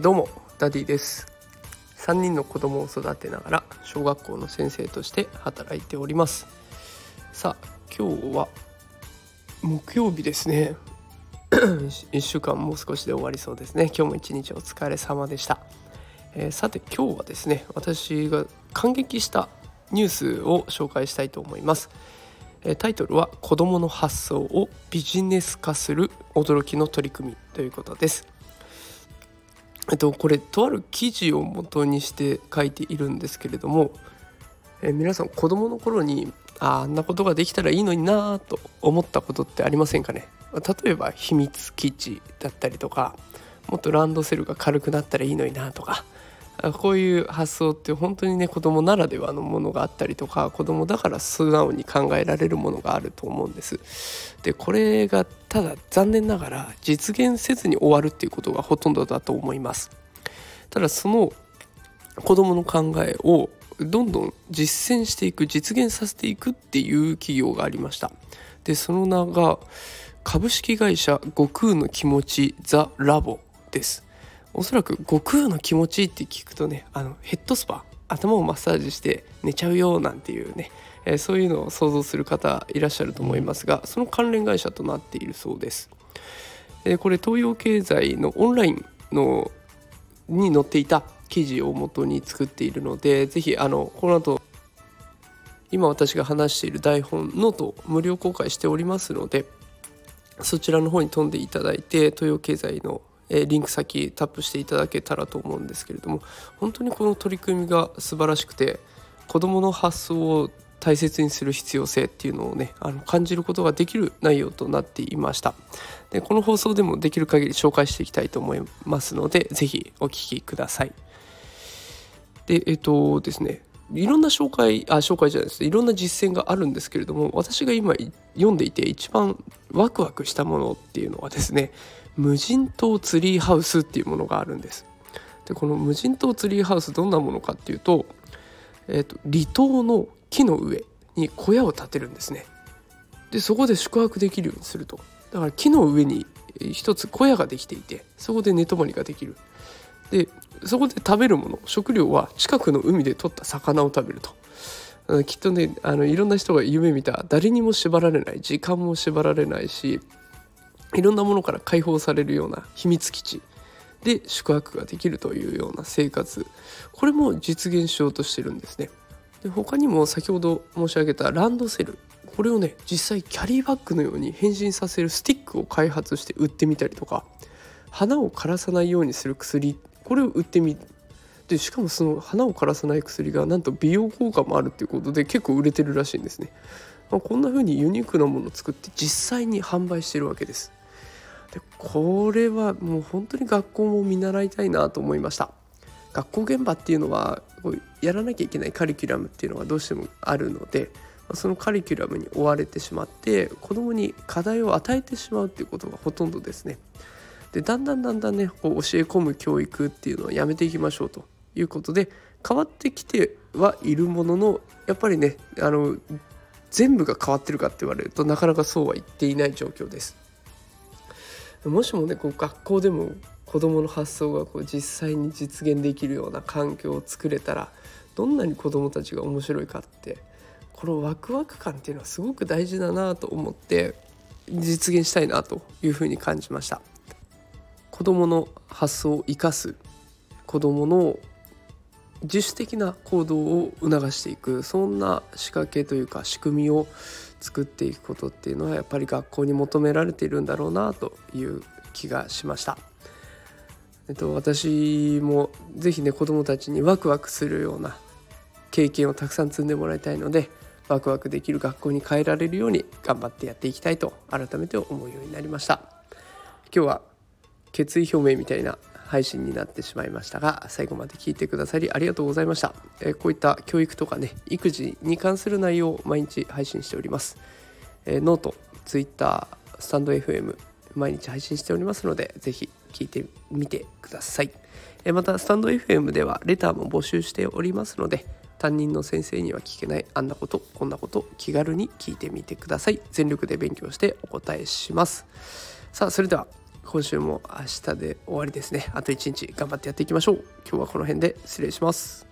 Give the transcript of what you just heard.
どうもダディです。3人の子供を育てながら小学校の先生として働いております。さあ今日は木曜日ですね。1週間もう少しで終わりそうですね。今日も一日お疲れ様でした、えー、さて今日はですね私が感激したニュースを紹介したいと思います。タイトルは「子どもの発想をビジネス化する驚きの取り組み」ということです。えっと、これとある記事を元にして書いているんですけれども、え皆さん子どもの頃にああんなことができたらいいのになと思ったことってありませんかね？例えば秘密基地だったりとかもっとランドセルが軽くなったらいいのになとかこういう発想って本当にね子供ならではのものがあったりとか子供だから素直に考えられるものがあると思うんです。でこれがただ残念ながら実現せずに終わるっていうことがほとんどだと思います。ただその子供の考えをどんどん実践していく実現させていくっていう企業がありました。でその名が株式会社悟空の気持ちザ・ラボです。おそらく悟空の気持ちいいって聞くとねあのヘッドスパ頭をマッサージして寝ちゃうよなんていうね、えー、そういうのを想像する方いらっしゃると思いますがその関連会社となっているそうです。えー、これ東洋経済のオンラインのに載っていた記事を元に作っているので是非あのこの後今私が話している台本ノートを無料公開しておりますのでそちらの方に飛んでいただいて東洋経済のえリンク先タップしていただけたらと思うんですけれども本当にこの取り組みが素晴らしくて子どもの発想を大切にする必要性っていうのをねあの感じることができる内容となっていました。でこの放送でもできる限り紹介していきたいと思いますので是非お聴きください。でえっとですねいろんな紹介あ紹介じゃないです。いろんな実践があるんですけれども私が今読んでいて一番ワクワクしたものっていうのはですね無人島ツリーハウスっていうものがあるんです。でこの無人島ツリーハウスどんなものかっていうと,、えーと、離島の木の上に小屋を建てるんですね。でそこで宿泊できるようにすると。だから木の上に一つ小屋ができていてそこで寝泊まりができる。でそこで食べるもの食料は近くの海で取った魚を食べると。きっとねあのいろんな人が夢見た誰にも縛られない時間も縛られないしいろんなものから解放されるような秘密基地で宿泊ができるというような生活。これも実現しようとしてるんですね。で他にも先ほど申し上げたランドセル。これをね実際キャリーバッグのように変身させるスティックを開発して売ってみたりとか花を枯らさないようにする薬これを売ってみでしかもその花を枯らさない薬がなんと美容効果もあるっていうことで結構売れてるらしいんですね、まあ、こんな風にユニークなものを作って実際に販売してるわけです。でこれはもう本当に学校も見習いたいなと思いました。学校現場っていうのはこうやらなきゃいけないカリキュラムっていうのがどうしてもあるのでそのカリキュラムに追われてしまって子どもに課題を与えてしまうっていうことがほとんどですね。でだんだんだんだんねこう教え込む教育っていうのはやめていきましょうということで変わってきてはいるもののやっぱりねあの全部が変わってるかって言われるとなかなかそうは言っていない状況です。もしもねこう学校でも子どもの発想がこう実際に実現できるような環境を作れたらどんなに子どもたちが面白いかってこのワクワク感っていうのはすごく大事だなと思って実現したいなというふうに感じました子どもの発想を生かす子どもの自主的な行動を促していくそんな仕掛けというか仕組みを作っていくことっていうのはやっぱり学校に求められているんだろうなという気がしました。えっと、私も是非ね子どもたちにワクワクするような経験をたくさん積んでもらいたいのでワクワクできる学校に変えられるように頑張ってやっていきたいと改めて思うようになりました。今日は決意表明みたいな配信になってしまいましたが最後まで聞いてくださりありがとうございました、え、こういった教育とかね育児に関する内容を毎日配信しております、え、ノート、ツイッター、スタンド FM 毎日配信しておりますのでぜひ聞いてみてください、え、またスタンド FM ではレターも募集しておりますので担任の先生には聞けないあんなことこんなこと気軽に聞いてみてください。全力で勉強してお答えします。さあそれでは今週も明日で終わりですね。あと一日頑張ってやっていきましょう。今日はこの辺で失礼します。